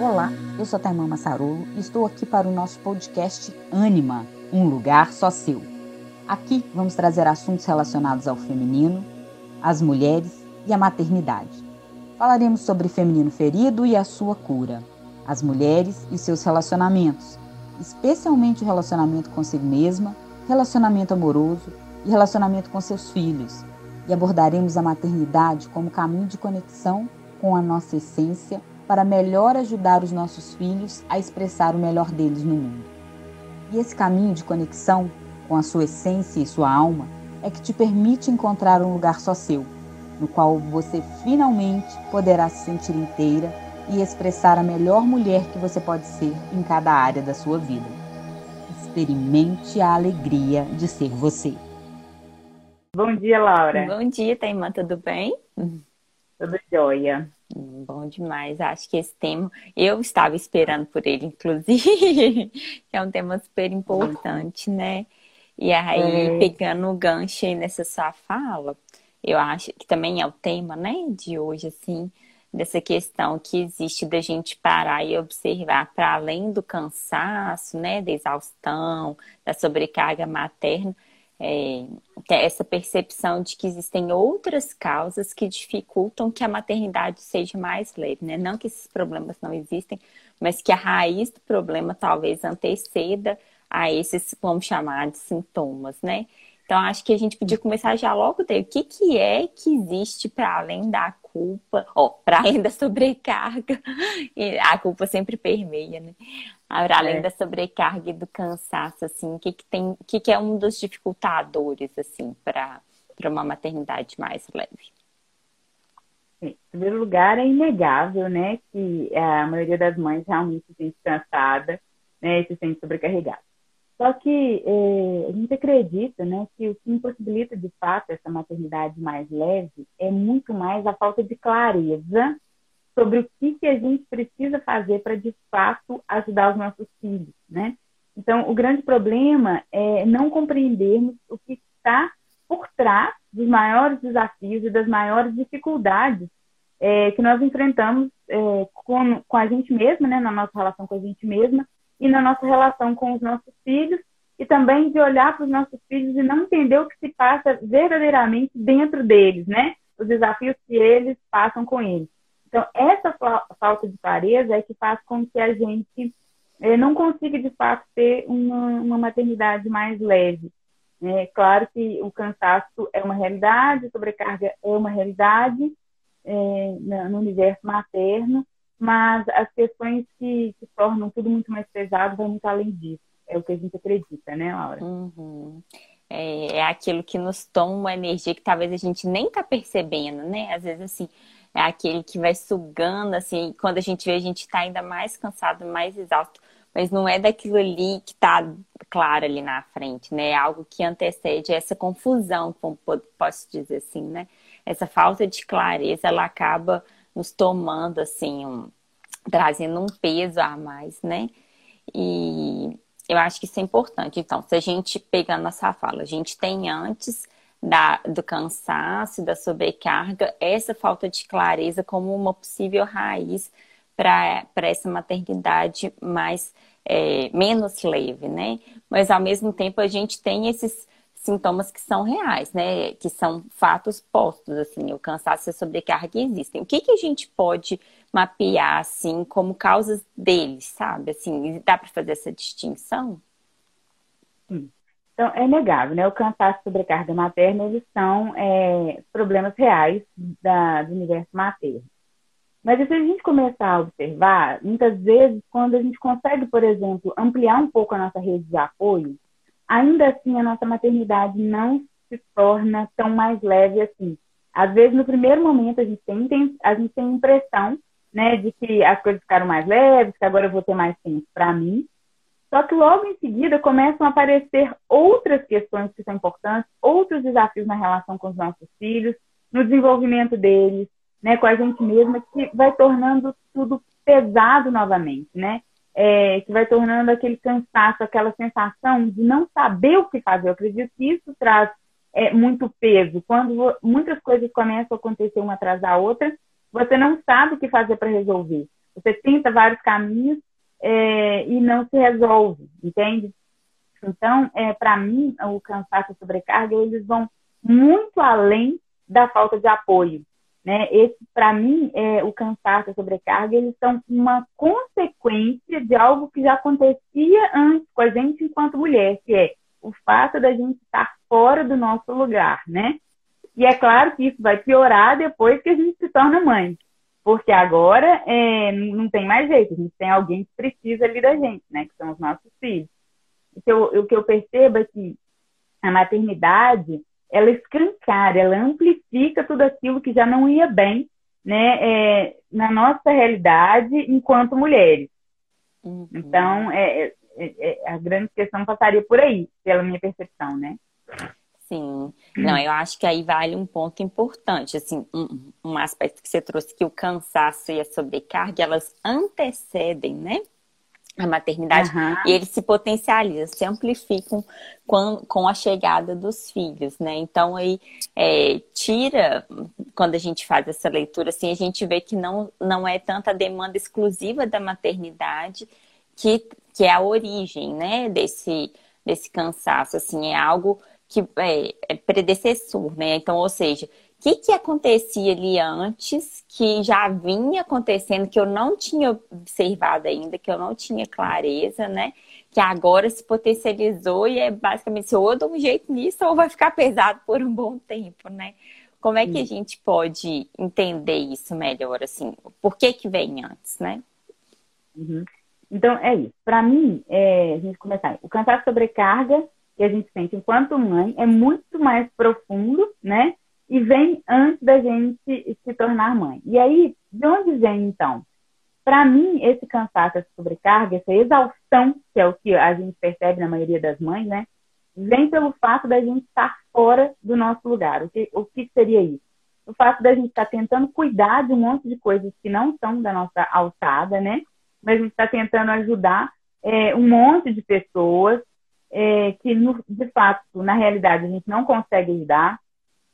Olá, eu sou Taimã Massarolo e estou aqui para o nosso podcast Anima, um lugar só seu. Aqui vamos trazer assuntos relacionados ao feminino, às mulheres e à maternidade. Falaremos sobre feminino ferido e a sua cura, as mulheres e seus relacionamentos, especialmente o relacionamento consigo mesma, relacionamento amoroso e relacionamento com seus filhos. E abordaremos a maternidade como caminho de conexão com a nossa essência para melhor ajudar os nossos filhos a expressar o melhor deles no mundo. E esse caminho de conexão com a sua essência e sua alma é que te permite encontrar um lugar só seu, no qual você finalmente poderá se sentir inteira e expressar a melhor mulher que você pode ser em cada área da sua vida. Experimente a alegria de ser você. Bom dia, Laura. Bom dia, Taimã, tudo bem? Tudo jóia. Bom demais. Acho que esse tema, eu estava esperando por ele, inclusive, que é um tema super importante, né? E aí, é. pegando o gancho aí nessa sua fala, eu acho que também é o tema, né, de hoje, assim, dessa questão que existe da gente parar e observar para além do cansaço, né, da exaustão, da sobrecarga materna, é, essa percepção de que existem outras causas que dificultam que a maternidade seja mais leve, né? Não que esses problemas não existem, mas que a raiz do problema talvez anteceda a esses, vamos chamar de sintomas, né? Então, acho que a gente podia começar já logo daí. O que, que é que existe para além da culpa, ou para além da sobrecarga? E a culpa sempre permeia, né? Para além é. da sobrecarga e do cansaço, assim, o que, que tem, o que, que é um dos dificultadores, assim, para uma maternidade mais leve? Em primeiro lugar, é inegável, né, que a maioria das mães realmente se sente cansada, né, e se sente sobrecarregada. Só que é, a gente acredita né, que o que impossibilita de fato essa maternidade mais leve é muito mais a falta de clareza sobre o que, que a gente precisa fazer para de fato ajudar os nossos filhos. Né? Então, o grande problema é não compreendermos o que está por trás dos maiores desafios e das maiores dificuldades é, que nós enfrentamos é, com, com a gente mesma, né, na nossa relação com a gente mesma, e na nossa relação com os nossos filhos e também de olhar para os nossos filhos e não entender o que se passa verdadeiramente dentro deles, né? Os desafios que eles passam com eles. Então, essa falta de clareza é que faz com que a gente eh, não consiga, de fato, ter uma, uma maternidade mais leve. É claro que o cansaço é uma realidade, sobrecarga é uma realidade é, no universo materno, mas as questões que, que, tornam tudo muito mais pesado vão muito além disso. É o que a gente acredita, né, Laura? Uhum. É, é, aquilo que nos toma uma energia que talvez a gente nem tá percebendo, né? Às vezes, assim, é aquele que vai sugando, assim, quando a gente vê, a gente tá ainda mais cansado, mais exausto. Mas não é daquilo ali que tá claro ali na frente, né? É algo que antecede essa confusão, como posso dizer assim, né? Essa falta de clareza, ela acaba nos tomando assim, um, trazendo um peso a mais, né? E eu acho que isso é importante. Então, se a gente pegar nossa fala, a gente tem antes da, do cansaço, da sobrecarga, essa falta de clareza como uma possível raiz para essa maternidade mais é, menos leve, né? Mas ao mesmo tempo a gente tem esses sintomas que são reais, né? Que são fatos postos, assim, o cansaço e a sobrecarga existem. O que, que a gente pode mapear, assim, como causas deles, sabe? Assim, dá para fazer essa distinção? Sim. Então, é negável, né? O cansaço e sobrecarga materna, eles são é, problemas reais da, do universo materno. Mas se a gente começar a observar, muitas vezes, quando a gente consegue, por exemplo, ampliar um pouco a nossa rede de apoio, ainda assim a nossa maternidade não se torna tão mais leve assim. Às vezes, no primeiro momento, a gente tem, a gente tem impressão né, de que as coisas ficaram mais leves, que agora eu vou ter mais tempo para mim. Só que logo em seguida começam a aparecer outras questões que são importantes, outros desafios na relação com os nossos filhos, no desenvolvimento deles, né, com a gente mesma, que vai tornando tudo pesado novamente, né? É, que vai tornando aquele cansaço, aquela sensação de não saber o que fazer. Eu acredito que isso traz é, muito peso. Quando muitas coisas começam a acontecer uma atrás da outra, você não sabe o que fazer para resolver. Você tenta vários caminhos é, e não se resolve, entende? Então, é, para mim, o cansaço e a sobrecarga, eles vão muito além da falta de apoio. Né? Esse, para mim, é, o cansaço a sobrecarga, eles são uma consequência de algo que já acontecia antes com a gente enquanto mulher, que é o fato da gente estar fora do nosso lugar, né? E é claro que isso vai piorar depois que a gente se torna mãe. Porque agora é, não tem mais jeito, a gente tem alguém que precisa ali da gente, né? Que são os nossos filhos. O que eu, o que eu percebo é que a maternidade, ela escancara, ela amplifica tudo aquilo que já não ia bem, né? É, na nossa realidade enquanto mulheres. Uhum. Então, é, é, é, a grande questão passaria por aí, pela minha percepção, né? Sim, não, eu acho que aí vale um ponto importante, assim, um, um aspecto que você trouxe, que o cansaço e a sobrecarga, elas antecedem, né, a maternidade, uhum. e eles se potencializam, se amplificam com, com a chegada dos filhos, né, então aí é, tira, quando a gente faz essa leitura, assim, a gente vê que não, não é tanta demanda exclusiva da maternidade, que, que é a origem, né, desse, desse cansaço, assim, é algo que é, é predecessor, né? Então, ou seja, que, que acontecia ali antes, que já vinha acontecendo, que eu não tinha observado ainda, que eu não tinha clareza, né? Que agora se potencializou e é basicamente, ou eu dou um jeito nisso, ou vai ficar pesado por um bom tempo, né? Como é que a gente pode entender isso melhor, assim? Por que que vem antes, né? Uhum. Então, é isso. Para mim, é, a gente começar. O cansaço sobrecarga que a gente sente enquanto mãe é muito mais profundo, né? E vem antes da gente se tornar mãe. E aí, de onde vem então? Para mim, esse cansaço, essa sobrecarga, essa exaustão, que é o que a gente percebe na maioria das mães, né? Vem pelo fato da gente estar fora do nosso lugar. O que, o que seria isso? O fato da gente estar tentando cuidar de um monte de coisas que não são da nossa alçada, né? Mas a gente está tentando ajudar é, um monte de pessoas é, que, no, de fato, na realidade, a gente não consegue ajudar.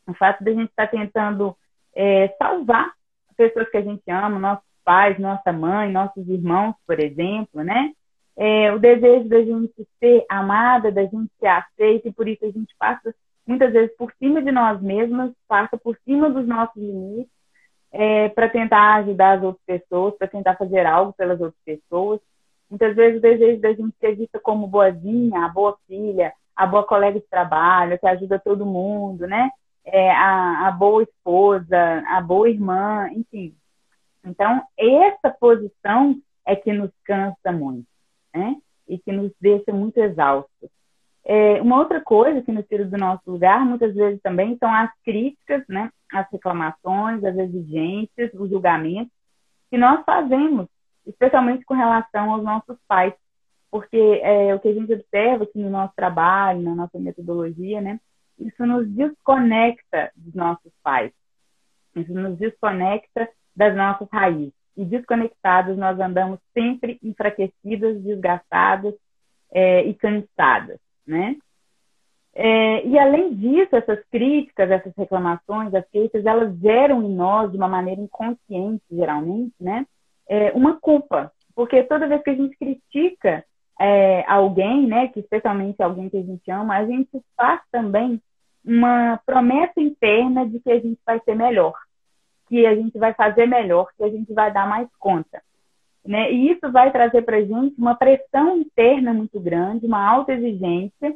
O fato de a gente estar tá tentando é, salvar pessoas que a gente ama, nossos pais, nossa mãe, nossos irmãos, por exemplo, né? É, o desejo da gente ser amada, da gente ser aceita, e por isso a gente passa muitas vezes por cima de nós mesmas, passa por cima dos nossos limites, é, para tentar ajudar as outras pessoas, para tentar fazer algo pelas outras pessoas. Muitas vezes o desejo da gente ser vista como boazinha, a boa filha, a boa colega de trabalho, que ajuda todo mundo, né? É, a, a boa esposa, a boa irmã, enfim. Então, essa posição é que nos cansa muito, né? E que nos deixa muito exaustos. É, uma outra coisa que nos tira do nosso lugar, muitas vezes também, são as críticas, né? As reclamações, as exigências, os julgamentos que nós fazemos especialmente com relação aos nossos pais, porque é, o que a gente observa aqui no nosso trabalho, na nossa metodologia, né, isso nos desconecta dos nossos pais, isso nos desconecta das nossas raízes. E desconectados, nós andamos sempre enfraquecidas, desgastadas é, e cansadas, né? É, e além disso, essas críticas, essas reclamações, as queixas, elas geram em nós, de uma maneira inconsciente, geralmente, né? é, uma culpa, porque toda vez que a gente critica é, alguém, né, que especialmente alguém que a gente ama, a gente faz também uma promessa interna de que a gente vai ser melhor, que a gente vai fazer melhor, que a gente vai dar mais conta. Né? E isso vai trazer para a gente uma pressão interna muito grande, uma alta exigência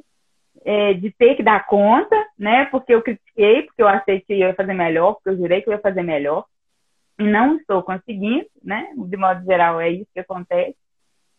é, de ter que dar conta, né? Porque eu critiquei, porque eu achei que ia fazer melhor, porque eu jurei que eu ia fazer melhor não estou conseguindo, né? De modo geral, é isso que acontece.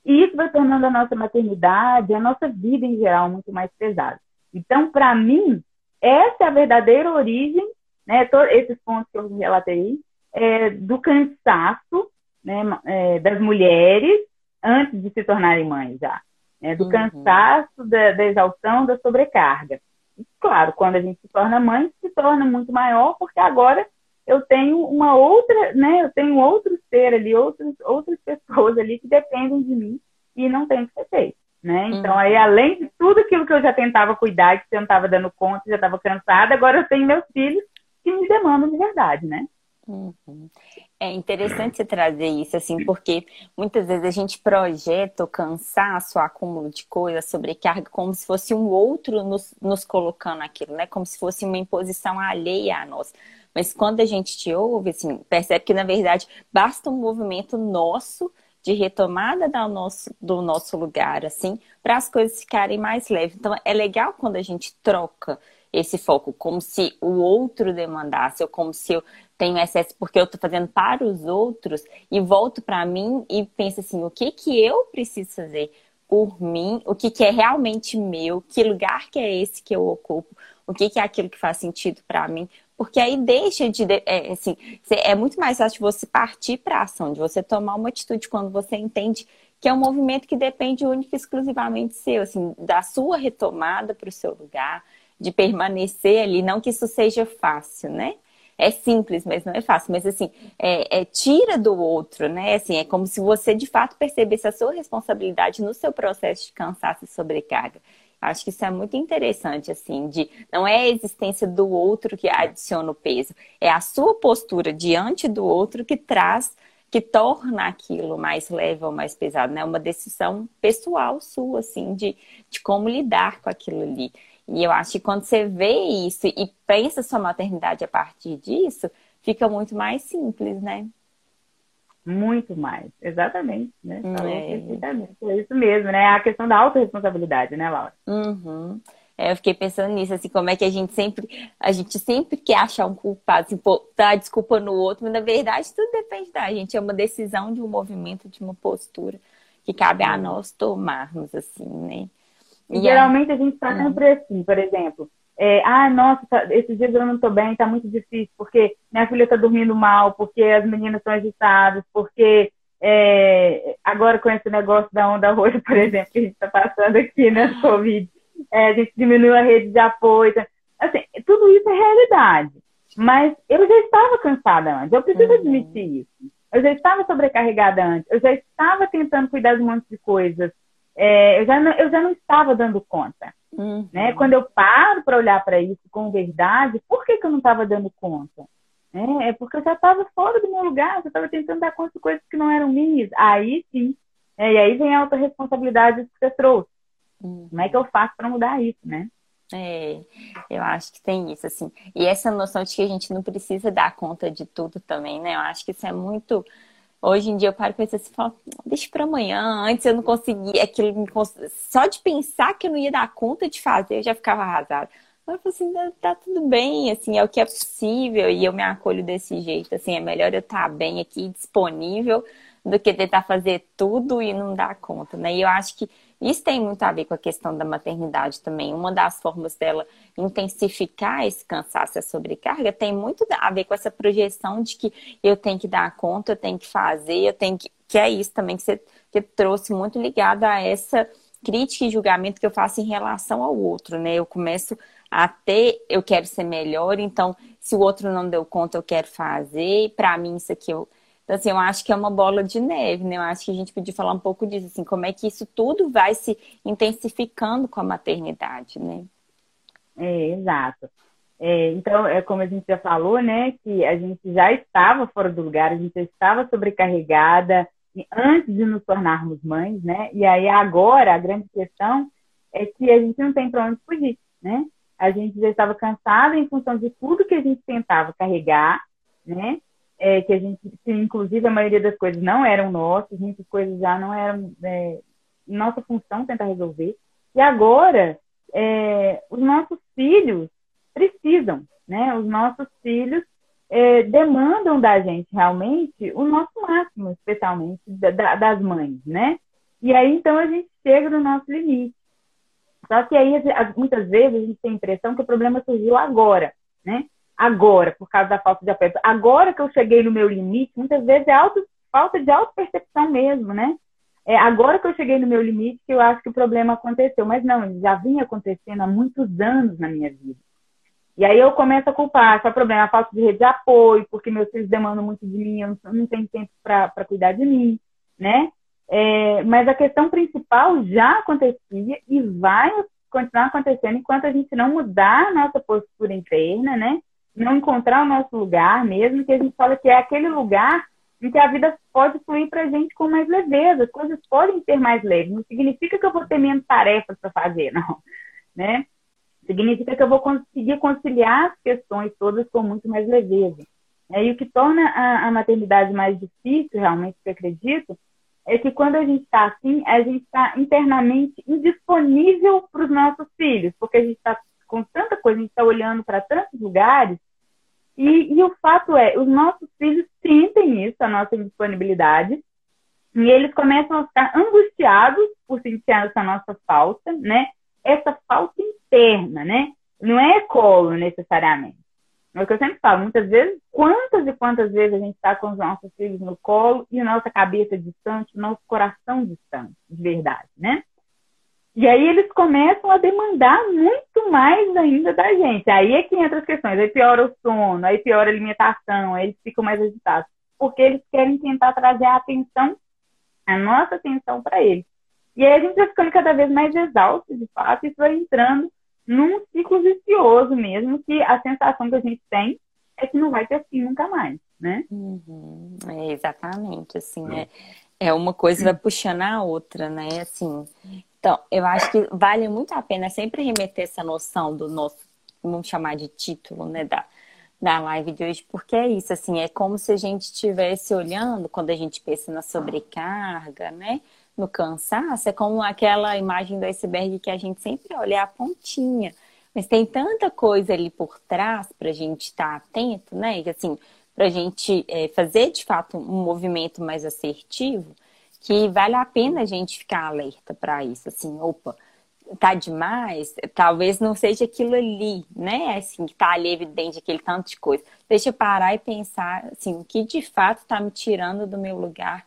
E isso vai tornando a nossa maternidade, a nossa vida em geral, muito mais pesada. Então, para mim, essa é a verdadeira origem, né? Todos esses pontos que eu relatei, é, do cansaço né, é, das mulheres antes de se tornarem mães já. Né, do uhum. cansaço, da, da exaustão, da sobrecarga. E, claro, quando a gente se torna mãe, se torna muito maior, porque agora eu tenho uma outra, né? Eu tenho outro ser ali, outros, outras pessoas ali que dependem de mim e não tem que ser feito, né? Então, uhum. aí, além de tudo aquilo que eu já tentava cuidar, que eu não estava dando conta, já estava cansada, agora eu tenho meus filhos que me demandam de verdade, né? Uhum. É interessante você trazer isso, assim, porque muitas vezes a gente projeta o cansaço, o acúmulo de coisas, sobrecarga, como se fosse um outro nos, nos colocando aquilo, né? Como se fosse uma imposição alheia a nós. Mas quando a gente te ouve, assim, percebe que, na verdade, basta um movimento nosso de retomada do nosso, do nosso lugar, assim, para as coisas ficarem mais leves. Então, é legal quando a gente troca esse foco, como se o outro demandasse, ou como se eu tenho excesso porque eu estou fazendo para os outros, e volto para mim e penso assim, o que que eu preciso fazer por mim, o que que é realmente meu, que lugar que é esse que eu ocupo, o que que é aquilo que faz sentido para mim, porque aí deixa de, é, assim, é muito mais fácil você partir para a ação, de você tomar uma atitude quando você entende que é um movimento que depende único e exclusivamente seu, assim, da sua retomada para o seu lugar, de permanecer ali, não que isso seja fácil, né? É simples, mas não é fácil. Mas assim, é, é, tira do outro, né? Assim, é como se você de fato percebesse a sua responsabilidade no seu processo de cansaço e sobrecarga. Acho que isso é muito interessante, assim, de não é a existência do outro que adiciona o peso, é a sua postura diante do outro que traz, que torna aquilo mais leve ou mais pesado, né? Uma decisão pessoal sua, assim, de, de como lidar com aquilo ali. E eu acho que quando você vê isso e pensa sua maternidade a partir disso, fica muito mais simples, né? Muito mais, exatamente, né? É. é isso mesmo, né? A questão da autorresponsabilidade, né, Laura? Uhum. É, eu fiquei pensando nisso, assim, como é que a gente sempre, a gente sempre quer achar um culpado, assim, pô, tá desculpa no outro, mas na verdade tudo depende da gente, é uma decisão de um movimento, de uma postura que cabe a nós tomarmos, assim, né? E geralmente a gente está sempre assim, por exemplo. É, ah, nossa, tá, esses dias eu não estou bem, está muito difícil, porque minha filha está dormindo mal, porque as meninas estão agitadas, porque é, agora com esse negócio da onda roxa, por exemplo, que a gente está passando aqui na né, Covid, é, a gente diminuiu a rede de apoio. Então, assim, tudo isso é realidade. Mas eu já estava cansada antes, eu preciso uhum. admitir isso. Eu já estava sobrecarregada antes, eu já estava tentando cuidar de um monte de coisas é, eu, já não, eu já não estava dando conta. Uhum. Né? Quando eu paro para olhar para isso com verdade, por que, que eu não estava dando conta? É, é porque eu já estava fora do meu lugar, eu estava tentando dar conta de coisas que não eram minhas. Aí sim. É, e aí vem a autorresponsabilidade que você trouxe. Uhum. Como é que eu faço para mudar isso, né? É, eu acho que tem isso, assim. E essa noção de que a gente não precisa dar conta de tudo também, né? Eu acho que isso é muito Hoje em dia eu paro e penso assim, falo, deixa para amanhã. Antes eu não conseguia aquilo, só de pensar que eu não ia dar conta de fazer, eu já ficava arrasada. Agora eu falo assim, tá, tá tudo bem, assim, é o que é possível e eu me acolho desse jeito, assim, é melhor eu estar tá bem aqui, disponível, do que tentar fazer tudo e não dar conta, né? E eu acho que isso tem muito a ver com a questão da maternidade também. Uma das formas dela intensificar esse cansaço, essa sobrecarga, tem muito a ver com essa projeção de que eu tenho que dar conta, eu tenho que fazer, eu tenho que. Que é isso também que você que trouxe muito ligado a essa crítica e julgamento que eu faço em relação ao outro, né? Eu começo a ter, eu quero ser melhor, então se o outro não deu conta, eu quero fazer, para mim isso aqui eu então, assim, eu acho que é uma bola de neve, né? Eu acho que a gente podia falar um pouco disso, assim, como é que isso tudo vai se intensificando com a maternidade, né? É, exato. É, então, é como a gente já falou, né, que a gente já estava fora do lugar, a gente já estava sobrecarregada antes de nos tornarmos mães, né? E aí agora a grande questão é que a gente não tem para onde fugir, né? A gente já estava cansada em função de tudo que a gente tentava carregar, né? É, que a gente, que inclusive a maioria das coisas não eram nossas, muitas coisas já não eram é, nossa função tentar resolver. E agora, é, os nossos filhos precisam, né? Os nossos filhos é, demandam da gente realmente o nosso máximo, especialmente da, das mães, né? E aí, então, a gente chega no nosso limite. Só que aí, muitas vezes, a gente tem a impressão que o problema surgiu agora, né? Agora, por causa da falta de apoio. Agora que eu cheguei no meu limite, muitas vezes é auto, falta de auto-percepção mesmo, né? É agora que eu cheguei no meu limite que eu acho que o problema aconteceu. Mas não, ele já vinha acontecendo há muitos anos na minha vida. E aí eu começo a culpar, só problema, a falta de rede de apoio, porque meus filhos demandam muito de mim, eu não, tenho tempo para cuidar de mim, né? É, mas a questão principal já acontecia e vai continuar acontecendo enquanto a gente não mudar a nossa postura interna, né? Não encontrar o nosso lugar mesmo, que a gente fala que é aquele lugar em que a vida pode fluir para a gente com mais leveza, as coisas podem ser mais leves. Não significa que eu vou ter menos tarefas para fazer, não. Né? Significa que eu vou conseguir conciliar as questões todas com muito mais leveza. E o que torna a, a maternidade mais difícil, realmente, que eu acredito, é que quando a gente está assim, a gente está internamente indisponível para os nossos filhos, porque a gente está com tanta coisa, a gente está olhando para tantos lugares e, e, o fato é, os nossos filhos sentem isso, a nossa indisponibilidade, e eles começam a ficar angustiados por sentir essa nossa falta, né? Essa falta interna, né? Não é colo necessariamente. É o que eu sempre falo, muitas vezes, quantas e quantas vezes a gente está com os nossos filhos no colo e a nossa cabeça distante, o nosso coração distante, de verdade, né? E aí eles começam a demandar muito mais ainda da gente. Aí é que entra as questões. Aí piora o sono, aí piora a alimentação, aí eles ficam mais agitados. Porque eles querem tentar trazer a atenção, a nossa atenção para eles. E aí a gente vai ficando cada vez mais exausto, de fato, e isso vai entrando num ciclo vicioso mesmo, que a sensação que a gente tem é que não vai ter fim nunca mais, né? Uhum. É, exatamente, assim, é, é uma coisa vai puxando a outra, né? Assim, então, eu acho que vale muito a pena sempre remeter essa noção do nosso, vamos chamar de título, né, da, da live de hoje, porque é isso, assim, é como se a gente estivesse olhando, quando a gente pensa na sobrecarga, né, no cansaço, é como aquela imagem do iceberg que a gente sempre olha é a pontinha, mas tem tanta coisa ali por trás para a gente estar tá atento, né, que assim, para a gente é, fazer de fato um movimento mais assertivo, que vale a pena a gente ficar alerta para isso, assim, opa, tá demais, talvez não seja aquilo ali, né? Assim, que tá ali evidente aquele tanto de coisa. Deixa eu parar e pensar, assim, o que de fato tá me tirando do meu lugar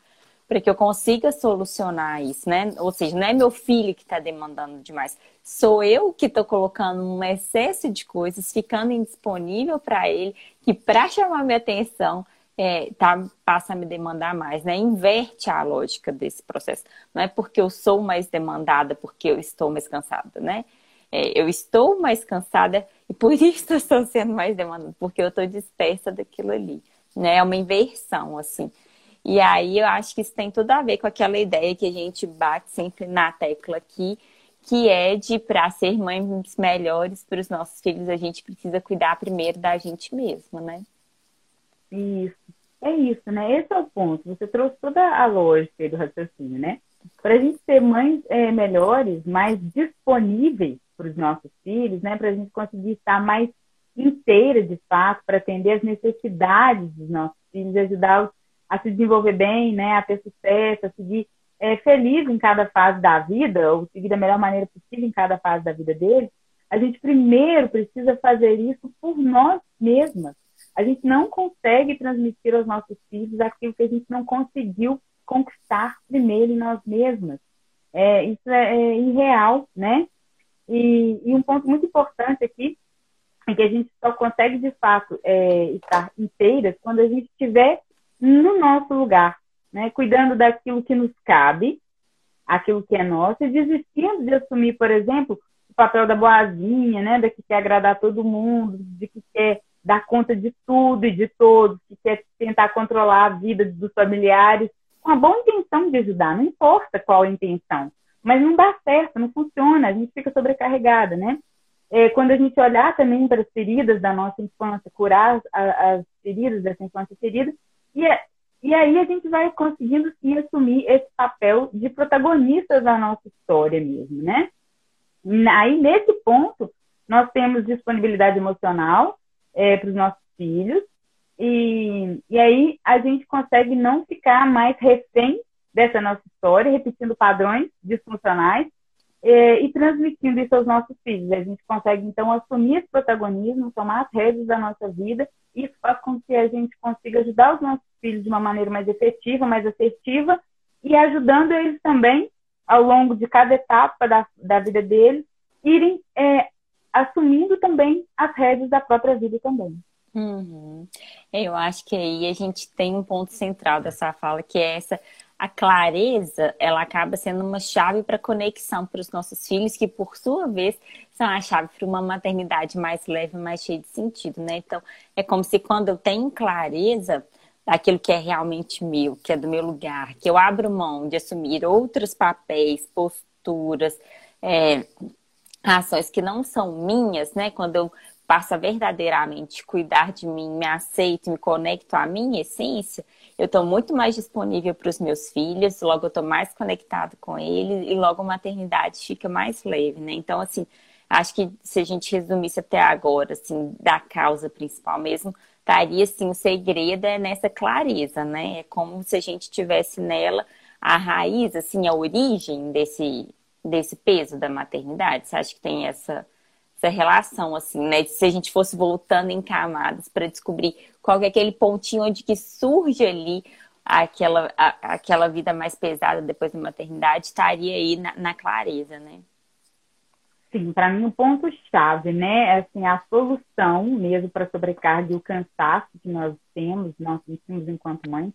para que eu consiga solucionar isso, né? Ou seja, não é meu filho que está demandando demais, sou eu que estou colocando um excesso de coisas, ficando indisponível para ele, que para chamar minha atenção é, tá, passa a me demandar mais, né? Inverte a lógica desse processo. Não é porque eu sou mais demandada, porque eu estou mais cansada, né? É, eu estou mais cansada e por isso estou sendo mais demandada, porque eu estou dispersa daquilo ali, né? É uma inversão, assim. E aí eu acho que isso tem tudo a ver com aquela ideia que a gente bate sempre na tecla aqui, que é de para ser mães melhores para os nossos filhos, a gente precisa cuidar primeiro da gente mesma, né? Isso. É isso, né? Esse é o ponto. Você trouxe toda a lógica do raciocínio, né? Para a gente ser mães é, melhores, mais disponíveis para os nossos filhos, né? Para a gente conseguir estar mais inteira, de fato, para atender as necessidades dos nossos filhos, ajudá-los a se desenvolver bem, né? A ter sucesso, a seguir é, feliz em cada fase da vida, ou seguir da melhor maneira possível em cada fase da vida deles. A gente primeiro precisa fazer isso por nós mesmas a gente não consegue transmitir aos nossos filhos aquilo que a gente não conseguiu conquistar primeiro em nós mesmas. É, isso é, é irreal, né? E, e, um ponto muito importante aqui é que a gente só consegue, de fato, é, estar inteiras quando a gente estiver no nosso lugar, né? Cuidando daquilo que nos cabe, aquilo que é nosso, e desistindo de assumir, por exemplo, o papel da boazinha, né? Da que quer agradar todo mundo, de que quer dar conta de tudo e de todos, que quer tentar controlar a vida dos familiares, com a boa intenção de ajudar, não importa qual a intenção. Mas não dá certo, não funciona, a gente fica sobrecarregada, né? É, quando a gente olhar também para as feridas da nossa infância, curar as, as feridas dessa infância ferida, e, é, e aí a gente vai conseguindo sim assumir esse papel de protagonistas da nossa história mesmo, né? Aí, nesse ponto, nós temos disponibilidade emocional, é, para os nossos filhos. E, e aí a gente consegue não ficar mais refém dessa nossa história, repetindo padrões disfuncionais é, e transmitindo isso aos nossos filhos. A gente consegue, então, assumir esse protagonismo, tomar as rédeas da nossa vida, e isso faz com que a gente consiga ajudar os nossos filhos de uma maneira mais efetiva, mais assertiva, e ajudando eles também, ao longo de cada etapa da, da vida deles, irem é, assumindo também as rédeas da própria vida também. Uhum. Eu acho que aí a gente tem um ponto central dessa fala, que é essa a clareza, ela acaba sendo uma chave para conexão para os nossos filhos, que por sua vez são a chave para uma maternidade mais leve, mais cheia de sentido, né? Então, é como se quando eu tenho clareza daquilo que é realmente meu, que é do meu lugar, que eu abro mão de assumir outros papéis, posturas, é, ações que não são minhas, né? Quando eu passo a verdadeiramente cuidar de mim, me aceito, me conecto à minha essência, eu estou muito mais disponível para os meus filhos, logo eu estou mais conectado com eles e logo a maternidade fica mais leve, né? Então, assim, acho que se a gente resumisse até agora, assim, da causa principal mesmo, estaria, assim, o segredo é nessa clareza, né? É como se a gente tivesse nela a raiz, assim, a origem desse, desse peso da maternidade. Você acha que tem essa essa relação, assim, né? Se a gente fosse voltando em camadas para descobrir qual é aquele pontinho onde que surge ali aquela, a, aquela vida mais pesada depois da maternidade, estaria aí na, na clareza, né? Sim, para mim o um ponto-chave, né, é assim, a solução mesmo para sobrecarga e o cansaço que nós temos, nós sentimos enquanto mães,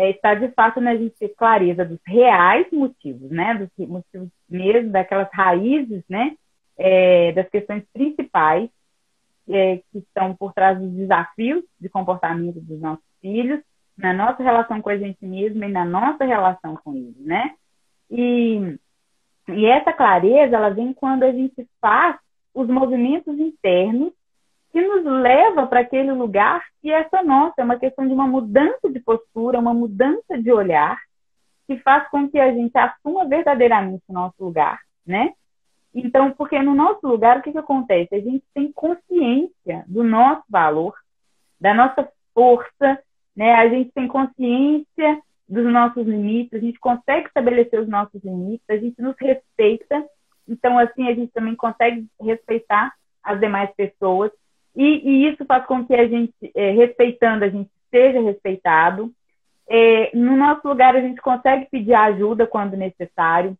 é estar de fato na gente ter clareza dos reais motivos, né, dos motivos mesmo, daquelas raízes, né, é, das questões principais é, que estão por trás dos desafios de comportamento dos nossos filhos, na nossa relação com a gente mesma e na nossa relação com eles, né? E, e essa clareza, ela vem quando a gente faz os movimentos internos que nos leva para aquele lugar que é só nosso. É uma questão de uma mudança de postura, uma mudança de olhar, que faz com que a gente assuma verdadeiramente o nosso lugar, né? Então, porque no nosso lugar, o que, que acontece? A gente tem consciência do nosso valor, da nossa força, né? A gente tem consciência dos nossos limites, a gente consegue estabelecer os nossos limites, a gente nos respeita. Então, assim, a gente também consegue respeitar as demais pessoas. E, e isso faz com que a gente, é, respeitando, a gente seja respeitado. É, no nosso lugar, a gente consegue pedir ajuda quando necessário.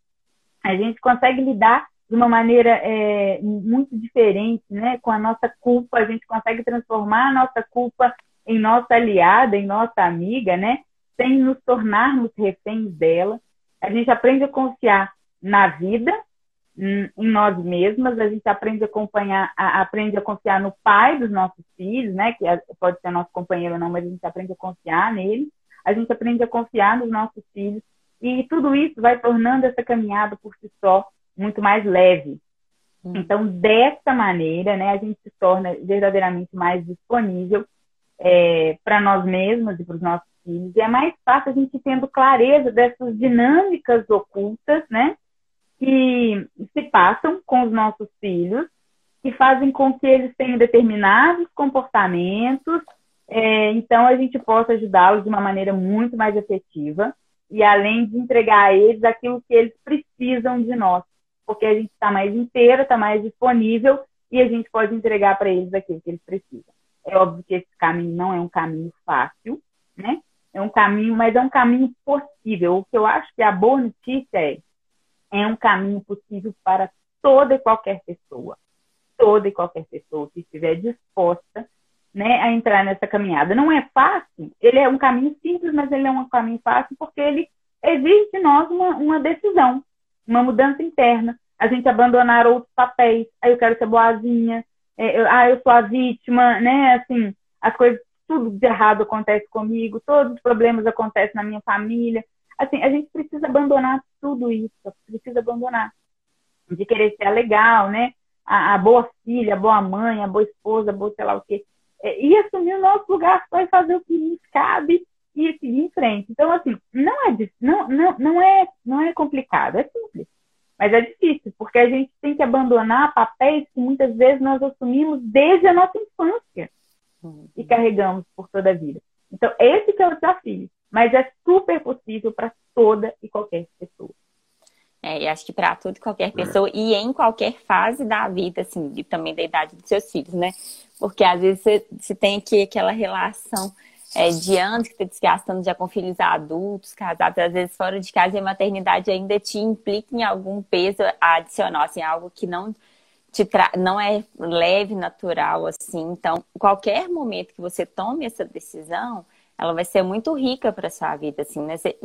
A gente consegue lidar de uma maneira é, muito diferente, né? Com a nossa culpa, a gente consegue transformar a nossa culpa em nossa aliada, em nossa amiga, né? Sem nos tornarmos reféns dela. A gente aprende a confiar na vida, em nós mesmas, a gente aprende a acompanhar, a, aprende a confiar no pai dos nossos filhos, né? Que é, pode ser nosso companheiro ou não, mas a gente aprende a confiar nele. A gente aprende a confiar nos nossos filhos. E tudo isso vai tornando essa caminhada por si só muito mais leve. Hum. Então, dessa maneira, né, a gente se torna verdadeiramente mais disponível é, para nós mesmos e para os nossos filhos. E é mais fácil a gente tendo clareza dessas dinâmicas ocultas, né, que se passam com os nossos filhos, que fazem com que eles tenham determinados comportamentos. É, então, a gente possa ajudá-los de uma maneira muito mais efetiva e além de entregar a eles aquilo que eles precisam de nós porque a gente está mais inteiro, está mais disponível e a gente pode entregar para eles aquilo que eles precisam. É óbvio que esse caminho não é um caminho fácil, né? É um caminho, mas é um caminho possível. O que eu acho que a boa notícia é, é um caminho possível para toda e qualquer pessoa. Toda e qualquer pessoa que estiver disposta né, a entrar nessa caminhada. Não é fácil, ele é um caminho simples, mas ele é um caminho fácil porque ele exige de nós uma, uma decisão uma mudança interna, a gente abandonar outros papéis. Aí eu quero ser boazinha, é, eu, ah, eu sou a vítima, né? Assim, as coisas, tudo de errado acontece comigo, todos os problemas acontecem na minha família. Assim, a gente precisa abandonar tudo isso, precisa abandonar. De querer ser legal, né? A, a, boa filha, a boa mãe, a boa esposa, a boa sei lá o quê. É, e assumir o nosso lugar só e fazer o que nos cabe e seguir em frente. Então, assim, não é, não, não, não é, não é complicado, é simples. Mas é difícil, porque a gente tem que abandonar papéis que muitas vezes nós assumimos desde a nossa infância uhum. e carregamos por toda a vida. Então, esse que é o desafio. Mas é super possível para toda e qualquer pessoa. É, e acho que para toda e qualquer pessoa e em qualquer fase da vida, assim, e também da idade dos seus filhos, né? Porque às vezes você, você tem aqui aquela relação é, de anos que está desgastando já com filhos adultos, casados, às vezes fora de casa, e a maternidade ainda te implica em algum peso adicional, assim, algo que não te tra... não é leve, natural, assim. Então, qualquer momento que você tome essa decisão, ela vai ser muito rica para sua vida, assim, né? Você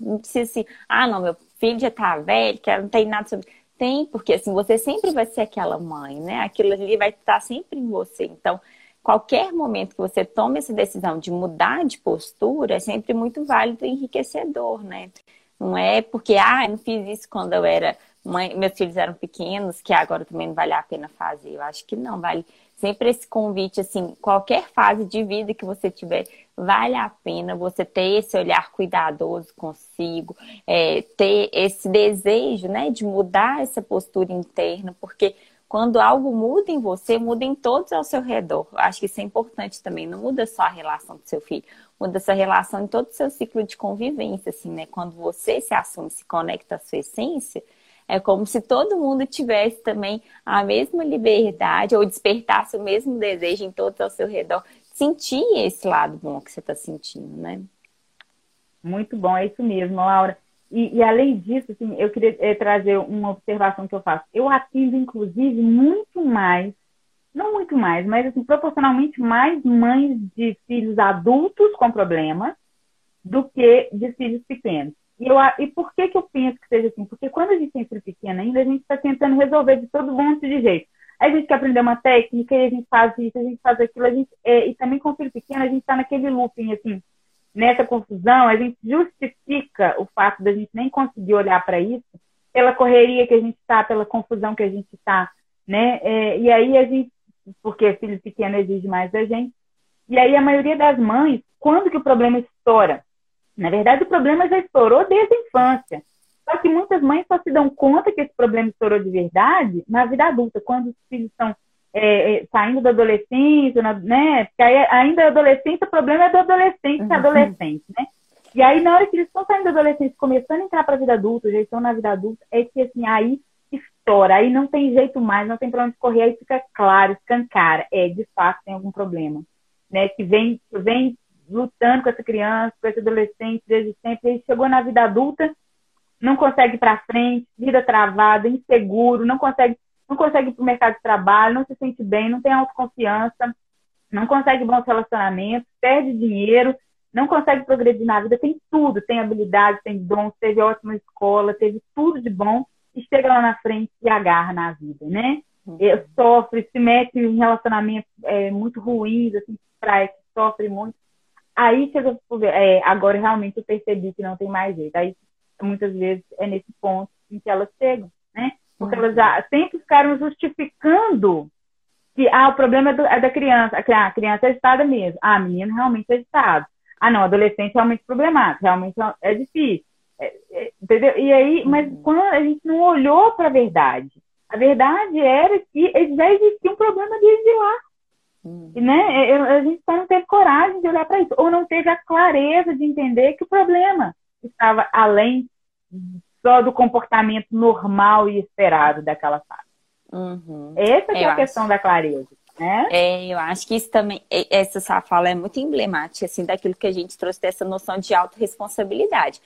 não precisa assim, ah, não, meu filho já tá velho, que não tem nada sobre. Tem, porque assim, você sempre vai ser aquela mãe, né? Aquilo ali vai estar sempre em você. Então, qualquer momento que você tome essa decisão de mudar de postura é sempre muito válido e enriquecedor, né? Não é porque, ah, eu não fiz isso quando eu era mãe, meus filhos eram pequenos, que agora também não vale a pena fazer. Eu acho que não, vale sempre esse convite, assim, qualquer fase de vida que você tiver, vale a pena você ter esse olhar cuidadoso consigo, é, ter esse desejo, né, de mudar essa postura interna, porque quando algo muda em você, muda em todos ao seu redor. Acho que isso é importante também, não muda só a relação do seu filho, muda essa relação em todo o seu ciclo de convivência, assim, né? Quando você se assume, se conecta à sua essência, é como se todo mundo tivesse também a mesma liberdade ou despertasse o mesmo desejo em todos ao seu redor. Sentir esse lado bom que você está sentindo, né? Muito bom, é isso mesmo, Laura. E, e além disso, assim, eu queria é, trazer uma observação que eu faço. Eu atendo, inclusive, muito mais, não muito mais, mas assim, proporcionalmente mais mães de filhos adultos com problema do que de filhos pequenos. E, eu, e por que, que eu penso que seja assim? Porque quando a gente tem filho pequeno ainda, a gente está tentando resolver de todo monte de jeito. Aí a gente quer aprender uma técnica e a gente faz isso, a gente faz aquilo, a gente, é, e também com filho pequeno a gente está naquele looping, assim, nessa confusão, a gente justifica o fato da gente nem conseguir olhar para isso pela correria que a gente está, pela confusão que a gente está, né? É, e aí a gente, porque filho pequeno exige mais da gente, e aí a maioria das mães, quando que o problema estoura? Na verdade, o problema já estourou desde a infância. Só que muitas mães só se dão conta que esse problema estourou de verdade na vida adulta, quando os filhos estão é, é, saindo da adolescência, né? Porque aí, ainda a adolescência, o problema é do adolescente uhum. adolescente, né? E aí, na hora que eles estão saindo da adolescência, começando a entrar para a vida adulta, já estão na vida adulta, é que assim, aí estoura, aí não tem jeito mais, não tem para onde correr, aí fica claro, escancara, é, de fato tem algum problema, né? Que vem, vem lutando com essa criança, com esse adolescente desde sempre. Ele chegou na vida adulta, não consegue ir para frente, vida travada, inseguro, não consegue, não consegue ir para o mercado de trabalho, não se sente bem, não tem autoconfiança, não consegue bons relacionamentos, perde dinheiro, não consegue progredir na vida, tem tudo, tem habilidade, tem dom, teve ótima escola, teve tudo de bom e chega lá na frente e agarra na vida, né? Uhum. Sofre, se mete em relacionamentos é, muito ruins, assim, trai, sofre muito. Aí chega, é, agora realmente eu percebi que não tem mais jeito. Aí muitas vezes é nesse ponto em que elas chegam, né? Porque elas já sempre ficaram justificando que ah, o problema é, do, é da criança. A criança é agitada mesmo. Ah, a menina realmente é agitada. Ah, não, adolescente realmente problemático, realmente é difícil. É, é, entendeu? E aí, mas uhum. quando a gente não olhou para a verdade, a verdade era que já existia um problema desde lá. Hum. Né? Eu, a gente só não teve coragem de olhar para isso, ou não teve a clareza de entender que o problema estava além só do comportamento normal e esperado daquela fase. Uhum. Essa é a questão da clareza. Né? É, eu acho que isso também, essa sua fala é muito emblemática, assim, daquilo que a gente trouxe dessa noção de autorresponsabilidade.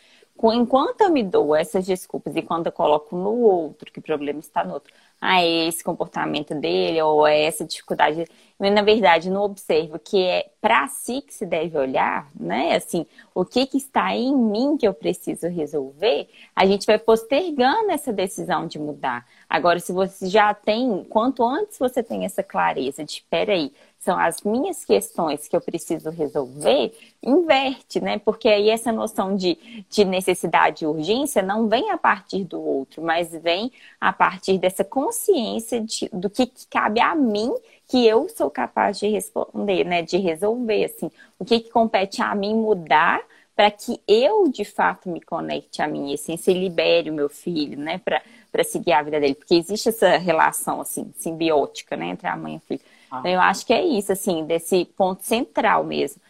Enquanto eu me dou essas desculpas e quando eu coloco no outro que o problema está no outro, ah, é esse comportamento dele ou é essa dificuldade. Eu, na verdade, não observo que é para si que se deve olhar, né? Assim, o que, que está em mim que eu preciso resolver, a gente vai postergando essa decisão de mudar. Agora, se você já tem, quanto antes você tem essa clareza de, peraí, são as minhas questões que eu preciso resolver, inverte, né? Porque aí essa noção de, de necessidade e urgência não vem a partir do outro, mas vem a partir dessa consciência de, do que, que cabe a mim que eu sou capaz de responder, né? De resolver, assim, o que, que compete a mim mudar para que eu de fato me conecte à minha essência e libere o meu filho, né? Para seguir a vida dele, porque existe essa relação assim simbiótica, né? Entre a mãe e o filho. Então, eu acho que é isso, assim, desse ponto central mesmo.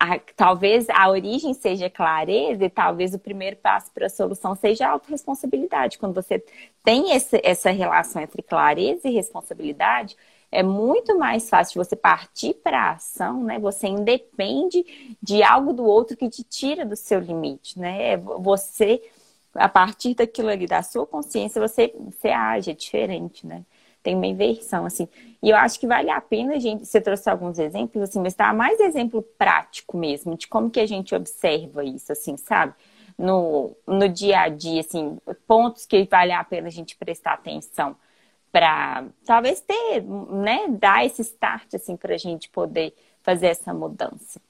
A, talvez a origem seja clareza e talvez o primeiro passo para a solução seja a autorresponsabilidade. Quando você tem esse, essa relação entre clareza e responsabilidade, é muito mais fácil você partir para a ação, né? Você independe de algo do outro que te tira do seu limite, né? É você, a partir daquilo ali, da sua consciência, você, você age, é diferente, né? Tem uma inversão, assim. E eu acho que vale a pena gente, você trouxe alguns exemplos, assim, mas tá mais exemplo prático mesmo, de como que a gente observa isso, assim, sabe? No, no dia a dia, assim, pontos que vale a pena a gente prestar atenção para talvez ter, né, dar esse start, assim, para a gente poder fazer essa mudança.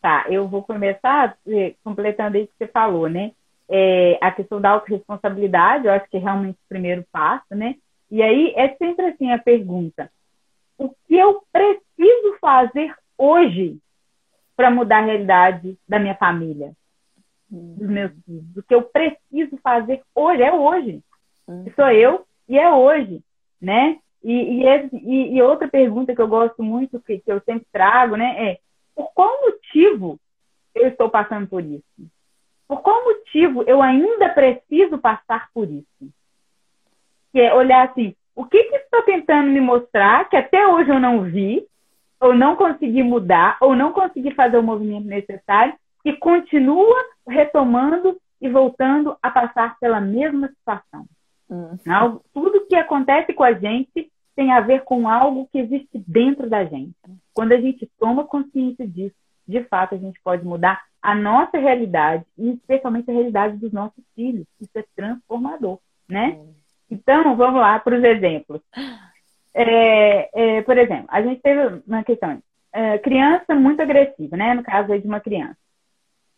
Tá, eu vou começar eh, completando isso que você falou, né? É, a questão da autorresponsabilidade, eu acho que é realmente o primeiro passo, né? E aí é sempre assim a pergunta: o que eu preciso fazer hoje para mudar a realidade da minha família, dos meus filhos? O que eu preciso fazer hoje é hoje. Uhum. Sou eu e é hoje, né? E, e, e, e, outra pergunta que eu gosto muito, que, que eu sempre trago, né, é por qual motivo eu estou passando por isso? Por qual motivo eu ainda preciso passar por isso? Que é olhar assim, o que que está tentando me mostrar que até hoje eu não vi, ou não consegui mudar, ou não consegui fazer o movimento necessário, e continua retomando e voltando a passar pela mesma situação. Uhum. Tudo que acontece com a gente tem a ver com algo que existe dentro da gente. Quando a gente toma consciência disso, de fato a gente pode mudar a nossa realidade e especialmente a realidade dos nossos filhos. Isso é transformador, né? Uhum. Então, vamos lá para os exemplos. É, é, por exemplo, a gente teve uma questão, é, criança muito agressiva, né? No caso de uma criança.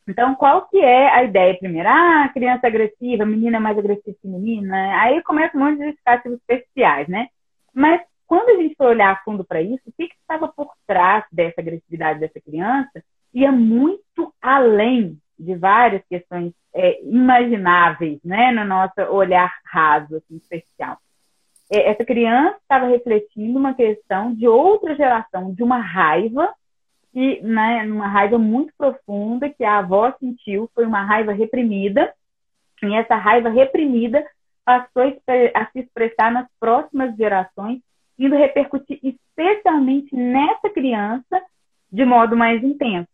Então, qual que é a ideia primeiro? Ah, criança agressiva, menina mais agressiva que menina. Aí começa um monte de justificativos especiais, né? Mas quando a gente foi olhar a fundo para isso, o que, que estava por trás dessa agressividade dessa criança ia muito além de várias questões é, imagináveis, né, no nosso olhar raso, assim, especial. É, essa criança estava refletindo uma questão de outra geração, de uma raiva, que, né, uma raiva muito profunda que a avó sentiu, foi uma raiva reprimida, e essa raiva reprimida passou a se expressar nas próximas gerações, indo repercutir especialmente nessa criança de modo mais intenso.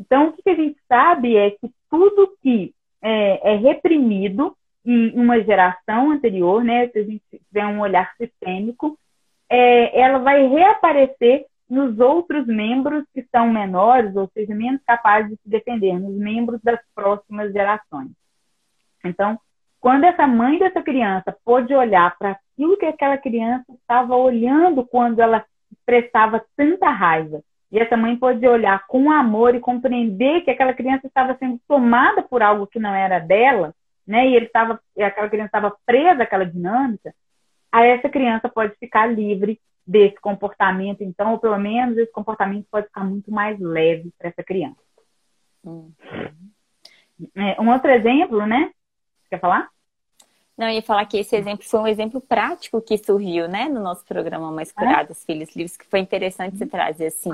Então, o que a gente sabe é que tudo que é, é reprimido em uma geração anterior, né, se a gente tiver um olhar sistêmico, é, ela vai reaparecer nos outros membros que são menores, ou seja, menos capazes de se defender, nos membros das próximas gerações. Então, quando essa mãe dessa criança pôde olhar para aquilo que aquela criança estava olhando quando ela expressava tanta raiva e essa mãe pode olhar com amor e compreender que aquela criança estava sendo tomada por algo que não era dela, né? E ele estava, aquela criança estava presa àquela dinâmica. Aí essa criança pode ficar livre desse comportamento, então, ou pelo menos esse comportamento pode ficar muito mais leve para essa criança. Uhum. É, um outro exemplo, né? Quer falar? Não, eu ia falar que esse exemplo foi um exemplo prático que surgiu, né, no nosso programa Mais Curados, é? Filhos Livres, que foi interessante você trazer, assim,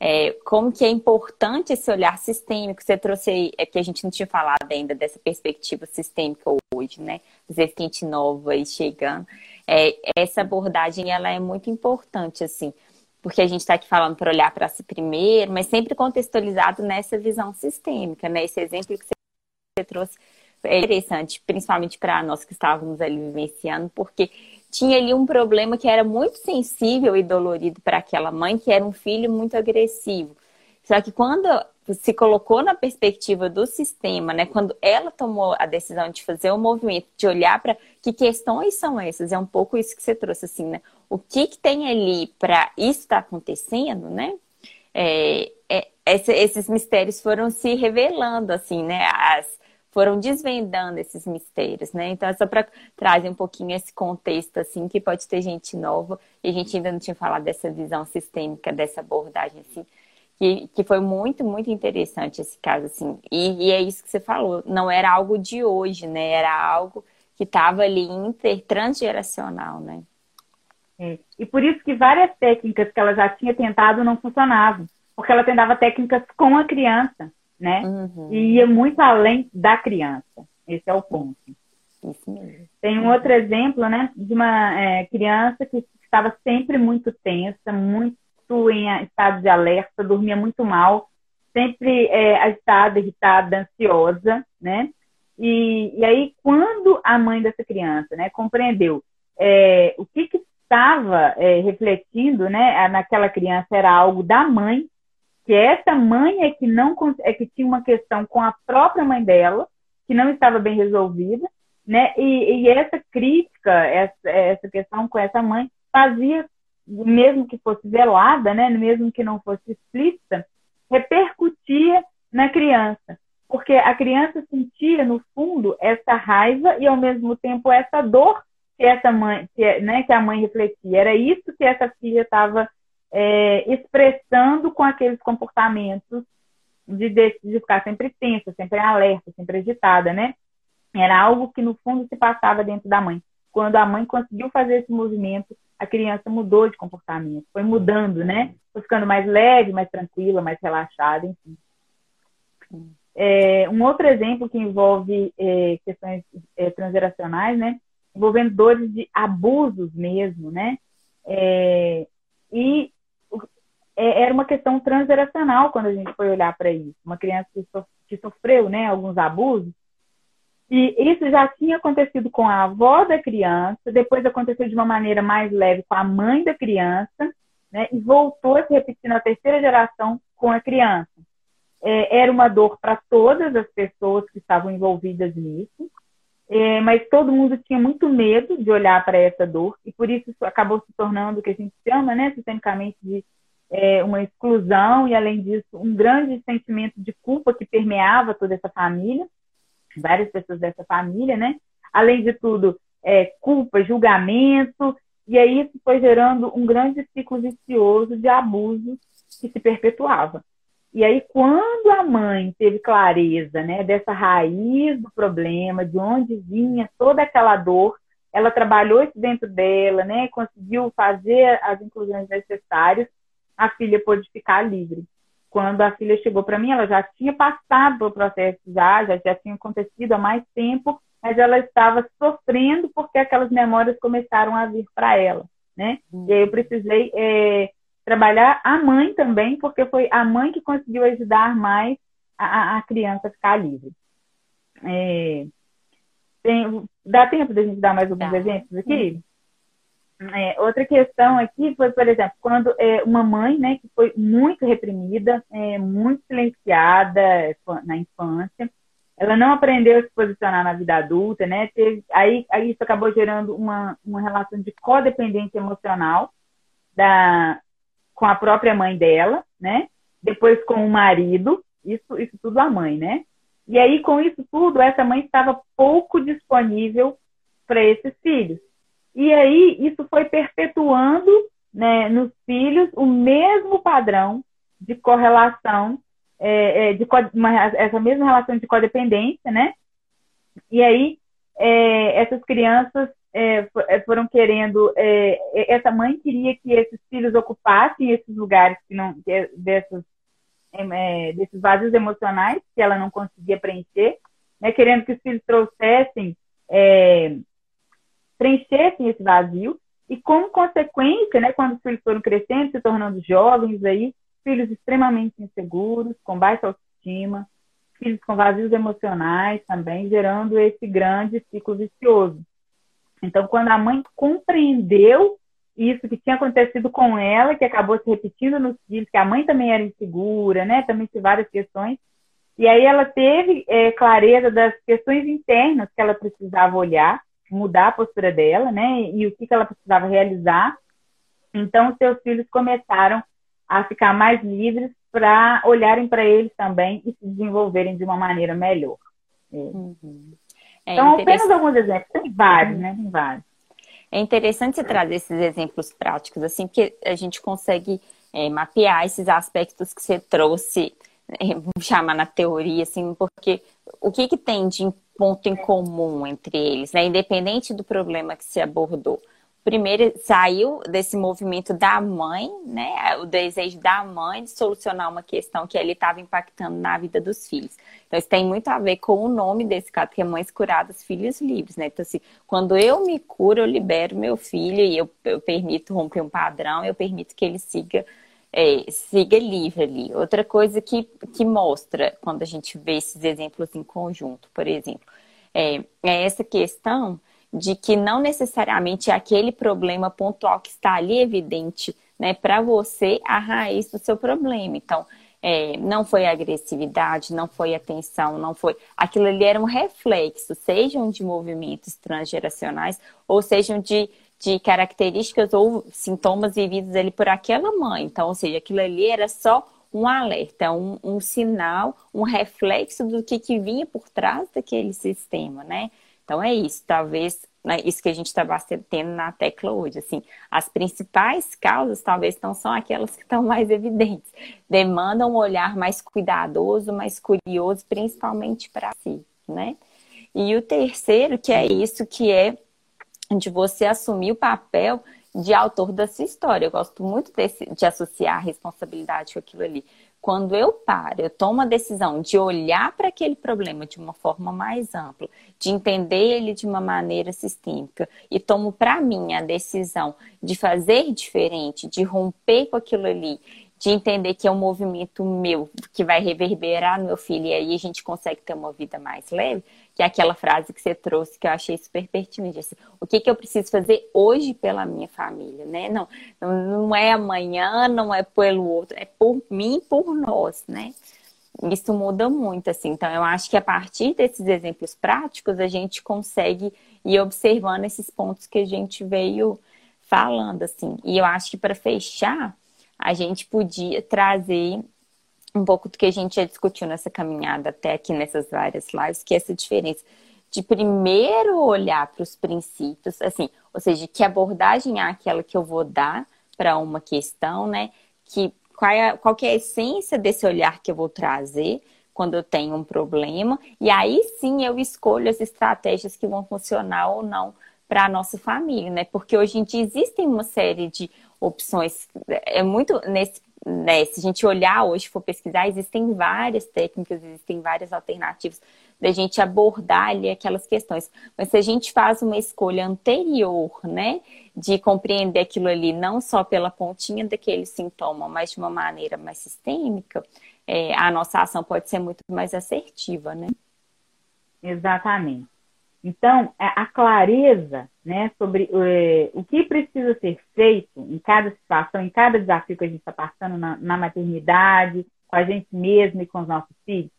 é, como que é importante esse olhar sistêmico. Você trouxe aí, é que a gente não tinha falado ainda dessa perspectiva sistêmica hoje, né? Vertente nova e chegando. É, essa abordagem, ela é muito importante, assim, porque a gente está aqui falando para olhar para si primeiro, mas sempre contextualizado nessa visão sistêmica, né? Esse exemplo que você trouxe é interessante, principalmente para nós que estávamos ali vivenciando, porque tinha ali um problema que era muito sensível e dolorido para aquela mãe, que era um filho muito agressivo. Só que quando se colocou na perspectiva do sistema, né, quando ela tomou a decisão de fazer o movimento, de olhar para que questões são essas, é um pouco isso que você trouxe assim, né? O que, que tem ali para isso estar tá acontecendo, né? É, é, esses mistérios foram se revelando, assim, né? As, foram desvendando esses mistérios, né? Então é só para trazer um pouquinho esse contexto assim que pode ter gente nova e a gente ainda não tinha falado dessa visão sistêmica dessa abordagem assim que, que foi muito muito interessante esse caso assim e, e é isso que você falou não era algo de hoje né era algo que estava ali inter transgeracional né é. e por isso que várias técnicas que ela já tinha tentado não funcionavam porque ela tentava técnicas com a criança né? Uhum. E ia muito além da criança. Esse é o ponto. Isso mesmo. Tem um outro exemplo, né, de uma é, criança que estava sempre muito tensa, muito em estado de alerta, dormia muito mal, sempre é, agitada, irritada, ansiosa, né? E, e aí, quando a mãe dessa criança, né, compreendeu é, o que, que estava é, refletindo, né, naquela criança era algo da mãe, que essa mãe é que não é que tinha uma questão com a própria mãe dela, que não estava bem resolvida, né? E, e essa crítica, essa, essa questão com essa mãe fazia, mesmo que fosse velada, né, mesmo que não fosse explícita, repercutia na criança, porque a criança sentia no fundo essa raiva e ao mesmo tempo essa dor que essa mãe, que, né, que a mãe refletia. Era isso que essa filha estava é, expressando com aqueles comportamentos de, de, de, ficar sempre tensa, sempre alerta, sempre agitada, né? Era algo que no fundo se passava dentro da mãe. Quando a mãe conseguiu fazer esse movimento, a criança mudou de comportamento, foi mudando, né? Foi ficando mais leve, mais tranquila, mais relaxada, enfim. É, um outro exemplo que envolve é, questões é, transgeracionais, né? envolvendo dores de abusos mesmo, né? É, e é, era uma questão transgeracional quando a gente foi olhar para isso. Uma criança que, so, que sofreu né, alguns abusos, e isso já tinha acontecido com a avó da criança, depois aconteceu de uma maneira mais leve com a mãe da criança, né, e voltou a se repetir na terceira geração com a criança. É, era uma dor para todas as pessoas que estavam envolvidas nisso, é, mas todo mundo tinha muito medo de olhar para essa dor e por isso acabou se tornando o que a gente chama, né, sistemicamente de é, uma exclusão e além disso um grande sentimento de culpa que permeava toda essa família, várias pessoas dessa família, né? Além de tudo, é, culpa, julgamento e aí isso foi gerando um grande ciclo vicioso de abuso que se perpetuava. E aí, quando a mãe teve clareza né, dessa raiz do problema, de onde vinha toda aquela dor, ela trabalhou isso dentro dela, né, conseguiu fazer as inclusões necessárias, a filha pôde ficar livre. Quando a filha chegou para mim, ela já tinha passado pelo processo já, já, já tinha acontecido há mais tempo, mas ela estava sofrendo porque aquelas memórias começaram a vir para ela, né? E aí eu precisei é, trabalhar a mãe também, porque foi a mãe que conseguiu ajudar mais a, a criança a ficar livre. É, tem, dá tempo da gente dar mais alguns tá. exemplos aqui? É, outra questão aqui foi, por exemplo, quando é, uma mãe né, que foi muito reprimida, é, muito silenciada na infância, ela não aprendeu a se posicionar na vida adulta, né? Teve, aí, aí isso acabou gerando uma, uma relação de codependência emocional da, com a própria mãe dela, né? Depois com o marido, isso, isso tudo a mãe, né? E aí, com isso tudo, essa mãe estava pouco disponível para esses filhos. E aí, isso foi perpetuando né, nos filhos o mesmo padrão de correlação, é, é de, uma, essa mesma relação de codependência, né? E aí, é, essas crianças é, é, foram querendo, é, é, essa mãe queria que esses filhos ocupassem esses lugares que não, que, é, desses, é, vazios emocionais que ela não conseguia preencher, né, querendo que os filhos trouxessem, preenchessem esse vazio, e como consequência, né, quando os filhos foram crescendo, se tornando jovens aí, filhos extremamente inseguros, com baixa autoestima, filhos com vazios emocionais também, gerando esse grande ciclo vicioso. Então, quando a mãe compreendeu isso que tinha acontecido com ela, que acabou se repetindo nos filhos, que a mãe também era insegura, né? Também tinha várias questões. E aí ela teve é, clareza das questões internas que ela precisava olhar, mudar a postura dela, né? E o que, que ela precisava realizar. Então, seus filhos começaram a ficar mais livres para olharem para eles também e se desenvolverem de uma maneira melhor. É. Uhum. É então, apenas alguns exemplos, tem vários, né? Tem vários. É interessante você trazer esses exemplos práticos, assim, porque a gente consegue é, mapear esses aspectos que você trouxe, é, vamos chamar na teoria, assim, porque o que, que tem de ponto em comum entre eles, né? Independente do problema que se abordou primeiro saiu desse movimento da mãe, né? O desejo da mãe de solucionar uma questão que ele estava impactando na vida dos filhos. Então, isso tem muito a ver com o nome desse caso, que é Mães Curadas, Filhos Livres, né? Então, assim, quando eu me curo, eu libero meu filho e eu, eu permito romper um padrão, eu permito que ele siga, é, siga livre ali. Outra coisa que, que mostra, quando a gente vê esses exemplos em conjunto, por exemplo, é, é essa questão de que não necessariamente é aquele problema pontual que está ali evidente, né, para você a raiz do seu problema. Então, é, não foi agressividade, não foi atenção, não foi. Aquilo ali era um reflexo, sejam de movimentos transgeracionais ou sejam de, de características ou sintomas vividos ali por aquela mãe. Então, ou seja, aquilo ali era só um alerta, um, um sinal, um reflexo do que, que vinha por trás daquele sistema, né? Então é isso, talvez né, isso que a gente está batendo na tecla hoje, assim, as principais causas talvez não são aquelas que estão mais evidentes, demandam um olhar mais cuidadoso, mais curioso, principalmente para si, né? E o terceiro, que é isso, que é de você assumir o papel de autor da sua história. Eu gosto muito desse, de associar a responsabilidade com aquilo ali. Quando eu paro, eu tomo a decisão de olhar para aquele problema de uma forma mais ampla, de entender ele de uma maneira sistêmica e tomo para mim a decisão de fazer diferente, de romper com aquilo ali, de entender que é um movimento meu que vai reverberar no meu filho e aí a gente consegue ter uma vida mais leve, que é aquela frase que você trouxe que eu achei super pertinente. Assim, o que, que eu preciso fazer hoje pela minha família, né? Não, não é amanhã, não é pelo outro, é por mim, por nós, né? Isso muda muito, assim. Então, eu acho que a partir desses exemplos práticos, a gente consegue ir observando esses pontos que a gente veio falando, assim. E eu acho que para fechar, a gente podia trazer um pouco do que a gente já discutiu nessa caminhada até aqui nessas várias lives, que é essa diferença de primeiro olhar para os princípios, assim, ou seja, que abordagem é aquela que eu vou dar para uma questão, né? Que qual, é, qual que é a essência desse olhar que eu vou trazer quando eu tenho um problema, e aí sim eu escolho as estratégias que vão funcionar ou não para a nossa família, né? Porque hoje em dia existem uma série de opções, é muito nesse né, se a gente olhar hoje, for pesquisar, existem várias técnicas, existem várias alternativas da gente abordar ali aquelas questões. Mas se a gente faz uma escolha anterior, né, de compreender aquilo ali não só pela pontinha daquele sintoma, mas de uma maneira mais sistêmica, é, a nossa ação pode ser muito mais assertiva, né? Exatamente. Então, é, a clareza né, sobre é, o que precisa ser feito em cada situação, em cada desafio que a gente está passando na, na, maternidade, com a gente mesmo e com os nossos filhos,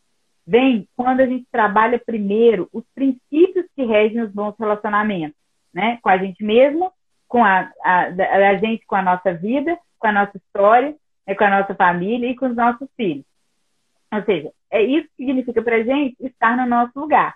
vem quando a gente trabalha primeiro os princípios que regem os bons relacionamentos, né, com a gente mesmo, com a, a, a gente, com a nossa vida, com a nossa história, né, com a nossa família e com os nossos filhos. Ou seja, é isso que significa para a gente estar no nosso lugar.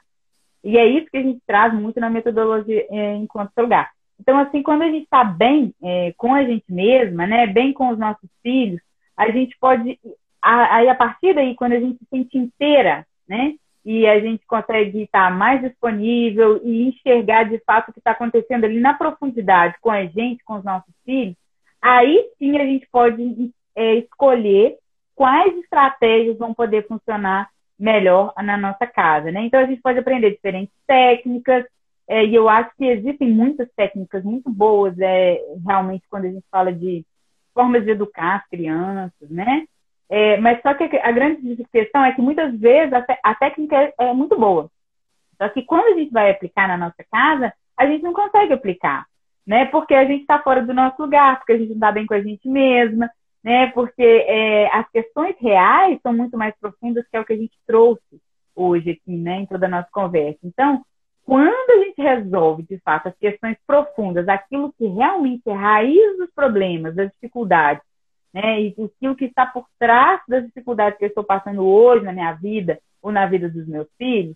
E é isso que a gente traz muito na metodologia é, enquanto lugar. Então, assim, quando a gente está bem é, com a gente mesma, né, bem com os nossos filhos, a gente pode, aí a partir daí, quando a gente se sente inteira, né, e a gente consegue estar mais disponível e enxergar de fato o que está acontecendo ali na profundidade com a gente, com os nossos filhos, aí sim a gente pode é, escolher quais estratégias vão poder funcionar melhor na nossa casa, né? Então a gente pode aprender diferentes técnicas, é, e eu acho que existem muitas técnicas muito boas, é, realmente, quando a gente fala de formas de educar as crianças, né? É, mas só que a grande questão é que muitas vezes a, a técnica é, é, muito boa. Só que quando a gente vai aplicar na nossa casa, a gente não consegue aplicar, né? Porque a gente está fora do nosso lugar, porque a gente não está bem com a gente mesma, né? Porque é, as questões reais são muito mais profundas que é o que a gente trouxe hoje aqui, né? Em toda a nossa conversa. Então, quando a gente resolve, de fato, as questões profundas, aquilo que realmente é raiz dos problemas, das dificuldades, né? E aquilo que está por trás das dificuldades que eu estou passando hoje na minha vida ou na vida dos meus filhos,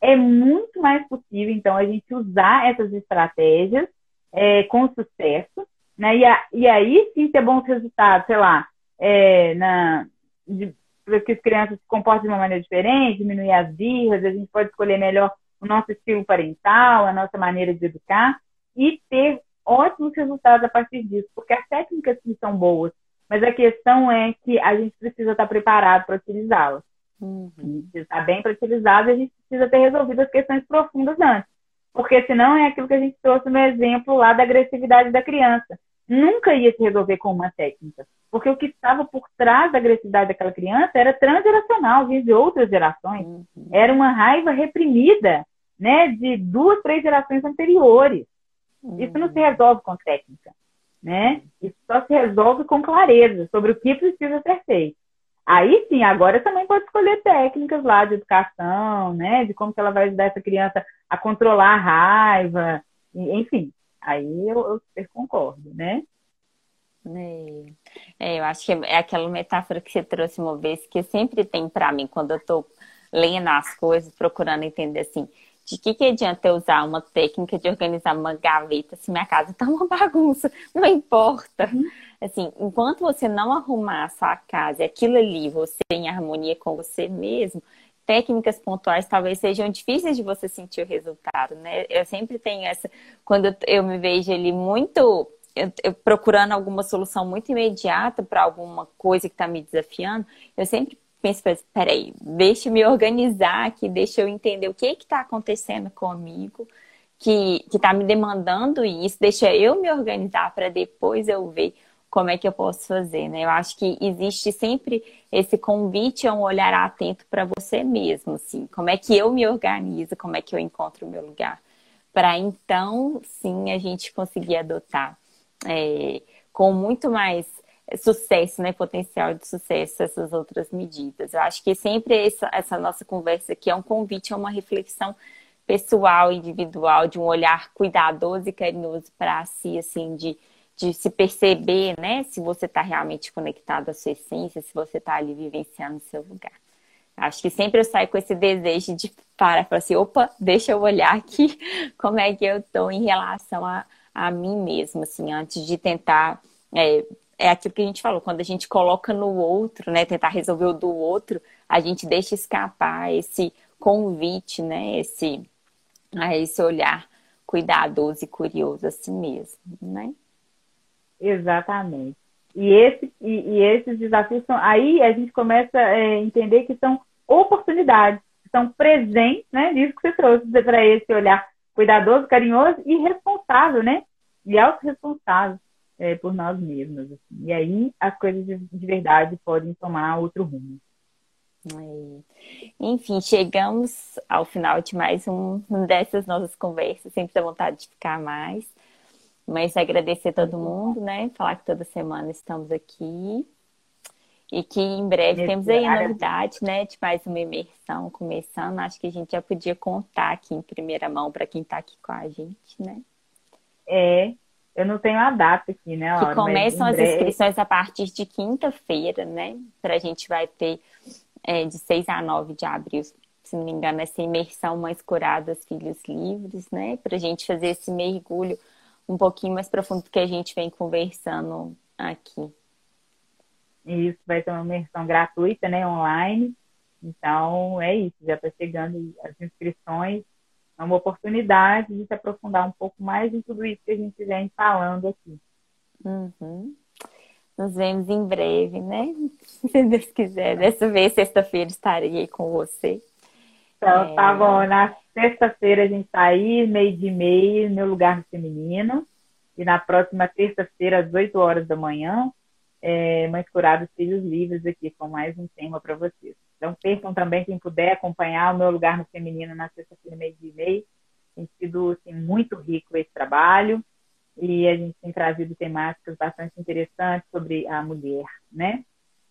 é muito mais possível, então, a gente usar essas estratégias é, com sucesso né? E, a, e aí sim ter bons resultados, sei lá, é, na, de, para que as crianças se comportem de uma maneira diferente, diminuir as birras, a gente pode escolher melhor o nosso estilo parental, a nossa maneira de educar e ter ótimos resultados a partir disso, porque as técnicas sim são boas, mas a questão é que a gente precisa estar preparado para utilizá-las. Uhum. A gente precisa estar bem para utilizá-las e a gente precisa ter resolvido as questões profundas antes. Porque senão é aquilo que a gente trouxe no exemplo lá da agressividade da criança. Nunca ia se resolver com uma técnica. Porque o que estava por trás da agressividade daquela criança era transgeracional, vinha de outras gerações. Uhum. Era uma raiva reprimida né, de duas, três gerações anteriores. Isso não se resolve com técnica, né? Isso só se resolve com clareza sobre o que precisa ser feito. Aí sim, agora também pode escolher técnicas lá de educação, né? De como que ela vai ajudar essa criança a controlar a raiva, enfim. Aí eu, eu super concordo, né? É, é, eu acho que é aquela metáfora que você trouxe uma vez que sempre tem para mim quando eu tô lendo as coisas, procurando entender assim, de que, que adianta eu usar uma técnica de organizar uma gaveta se minha casa tá uma bagunça? Não importa. Uhum. Assim, enquanto você não arrumar a sua casa e aquilo ali, você em harmonia com você mesmo, técnicas pontuais talvez sejam difíceis de você sentir o resultado, né? Eu sempre tenho essa, quando eu me vejo ali muito eu, eu, procurando alguma solução muito imediata para alguma coisa que está me desafiando, eu sempre penso, peraí, deixa eu me organizar aqui, deixa eu entender o que está acontecendo comigo, que está me demandando isso, deixa eu me organizar para depois eu ver como é que eu posso fazer, né? Eu acho que existe sempre esse convite a um olhar atento para você mesmo, assim, como é que eu me organizo, como é que eu encontro o meu lugar, para então, sim, a gente conseguir adotar é, com muito mais sucesso, né, potencial de sucesso essas outras medidas. Eu acho que sempre essa, essa nossa conversa aqui é um convite a uma reflexão pessoal, individual, de um olhar cuidadoso e carinhoso para si, assim, de, de se perceber, né, se você está realmente conectado à sua essência, se você está ali vivenciando o seu lugar. Acho que sempre eu saio com esse desejo de parar e falar assim, opa, deixa eu olhar aqui como é que eu estou em relação a, a mim mesma, assim, antes de tentar é, é aquilo que a gente falou, quando a gente coloca no outro, né, tentar resolver o do outro, a gente deixa escapar esse convite, né, esse, a esse olhar cuidadoso e curioso a si mesmo, né? Exatamente. E, esse, e, e esses desafios são. Aí a gente começa a é, entender que são oportunidades, que são presentes, né? Disso que você trouxe para esse olhar cuidadoso, carinhoso e responsável, né? E autorresponsável é, por nós mesmos. Assim. E aí as coisas de, de verdade podem tomar outro rumo. Enfim, chegamos ao final de mais um dessas nossas conversas. Sempre dá vontade de ficar mais. Mas agradecer a todo mundo, né? Falar que toda semana estamos aqui. E que em breve temos aí a novidade, né? De mais uma imersão começando. Acho que a gente já podia contar aqui em primeira mão para quem está aqui com a gente, né? É, eu não tenho a data aqui, né, Laura? Que começam as inscrições a partir de quinta-feira, né? Para a gente vai ter é, de 6 a 9 de abril, se não me engano, essa imersão Mães Curadas, Filhos Livres, né? Para a gente fazer esse mergulho um pouquinho mais profundo do que a gente vem conversando aqui. Isso vai ser uma imersão gratuita, né? Online. Então, é isso, já está chegando as inscrições é uma oportunidade de se aprofundar um pouco mais em tudo isso que a gente vem falando aqui. Uhum. Nos vemos em breve, né? Se Deus quiser. Dessa vez, sexta-feira, estarei com você. Então, é... tá bom. Na sexta-feira a gente está aí, meio de meio, no lugar feminino. E na próxima terça-feira, às 8 horas da manhã, é, Mães Curadas, Filhos Livres, aqui com mais um tema para vocês. Então, percam também, quem puder, acompanhar o meu lugar no feminino na sexta-feira, meio dia e meio. Tem sido assim, muito rico esse trabalho e a gente tem trazido temáticas bastante interessantes sobre a mulher, né?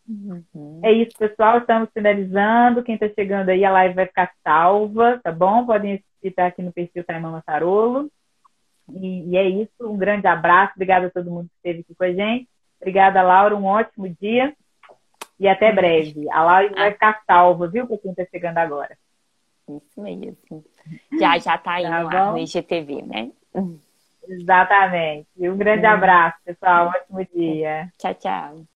Uhum. É isso, pessoal. Estamos finalizando. Quem está chegando aí, a live vai ficar salva, tá bom? Podem estar aqui no perfil Taimama Sarolo. E, e é isso. Um grande abraço. Obrigada a todo mundo que esteve aqui com a gente. Obrigada, Laura. Um ótimo dia. E até breve. A live vai ficar salva, viu, para quem está chegando agora. Isso mesmo. Já já está aí tá no, no IGTV, né? Exatamente. E um grande abraço, pessoal. Ótimo dia. Tchau, tchau.